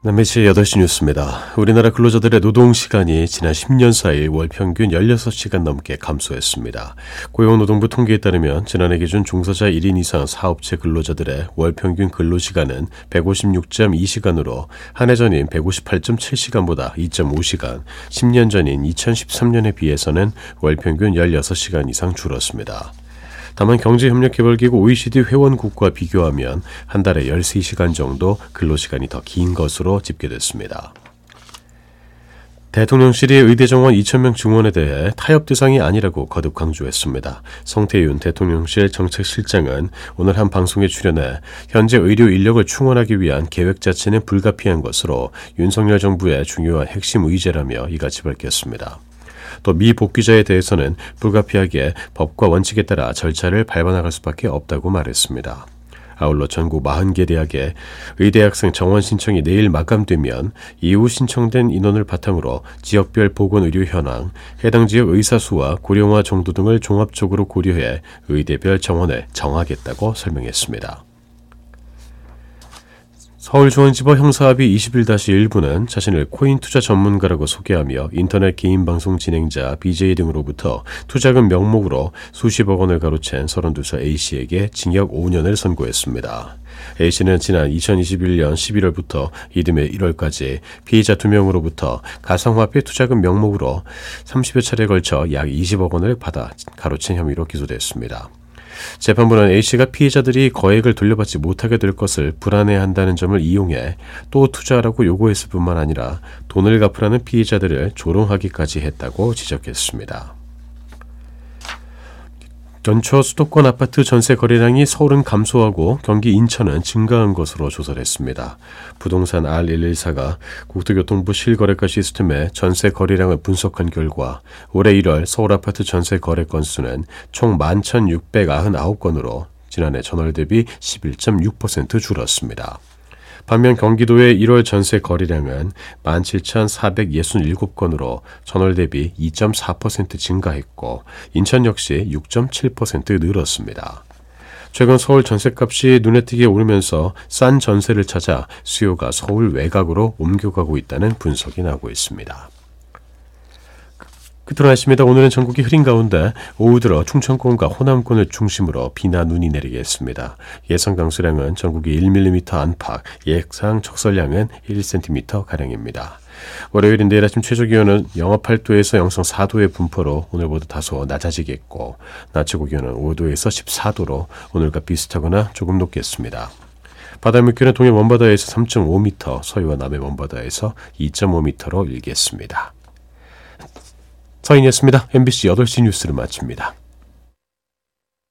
남해시 8시 뉴스입니다. 우리나라 근로자들의 노동시간이 지난 10년 사이 월 평균 16시간 넘게 감소했습니다. 고용노동부 통계에 따르면 지난해 기준 종사자 1인 이상 사업체 근로자들의 월 평균 근로시간은 156.2시간으로 한 해 전인 158.7시간보다 2.5시간, 10년 전인 2013년에 비해서는 월 평균 16시간 이상 줄었습니다. 다만 경제협력개발기구 OECD 회원국과 비교하면 한 달에 13시간 정도 근로시간이 더 긴 것으로 집계됐습니다. 대통령실이 의대 정원 2천명 증원에 대해 타협 대상이 아니라고 거듭 강조했습니다. 성태윤 대통령실 정책실장은 오늘 한 방송에 출연해 현재 의료 인력을 충원하기 위한 계획 자체는 불가피한 것으로 윤석열 정부의 중요한 핵심 의제라며 이같이 밝혔습니다. 또 미복귀자에 대해서는 불가피하게 법과 원칙에 따라 절차를 밟아나갈 수밖에 없다고 말했습니다. 아울러 전국 40개 대학의 의대 학생 정원 신청이 내일 마감되면 이후 신청된 인원을 바탕으로 지역별 보건 의료 현황, 해당 지역 의사 수와 고령화 정도 등을 종합적으로 고려해 의대별 정원을 정하겠다고 설명했습니다. 서울중앙지법 형사합의 21-1부는 자신을 코인 투자 전문가라고 소개하며 인터넷 개인 방송 진행자 BJ 등으로부터 투자금 명목으로 수십억 원을 가로챈 32살 A씨에게 징역 5년을 선고했습니다. A씨는 지난 2021년 11월부터 이듬해 1월까지 피의자 2명으로부터 가상화폐 투자금 명목으로 30여 차례에 걸쳐 약 20억 원을 받아 가로챈 혐의로 기소됐습니다. 재판부는 A씨가 피해자들이 거액을 돌려받지 못하게 될 것을 불안해한다는 점을 이용해 또 투자하라고 요구했을 뿐만 아니라 돈을 갚으라는 피해자들을 조롱하기까지 했다고 지적했습니다. 연초 수도권 아파트 전세 거래량이 서울은 감소하고 경기 인천은 증가한 것으로 조사했습니다. 부동산 R114가 국토교통부 실거래가 시스템에 전세 거래량을 분석한 결과 올해 1월 서울 아파트 전세 거래 건수는 총 11,699건으로 지난해 전월 대비 11.6% 줄었습니다. 반면 경기도의 1월 전세 거래량은 17,467건으로 전월 대비 2.4% 증가했고 인천 역시 6.7% 늘었습니다. 최근 서울 전셋값이 눈에 띄게 오르면서 싼 전세를 찾아 수요가 서울 외곽으로 옮겨가고 있다는 분석이 나오고 있습니다. 날씨입니다. 오늘은 전국이 흐린 가운데 오후 들어 충청권과 호남권을 중심으로 비나 눈이 내리겠습니다. 예상 강수량은 전국이 1mm 안팎, 예상 적설량은 1cm 가량입니다. 월요일인 내일 아침 최저 기온은 영하 8도에서 영상 4도의 분포로 오늘보다 다소 낮아지겠고 낮 최고 기온은 5도에서 14도로 오늘과 비슷하거나 조금 높겠습니다. 바다 물결은 동해 먼바다에서 3.5m, 서해와 남해 먼바다에서 2.5m로 일겠습니다. 서인이었습니다. MBC 8시 뉴스를 마칩니다.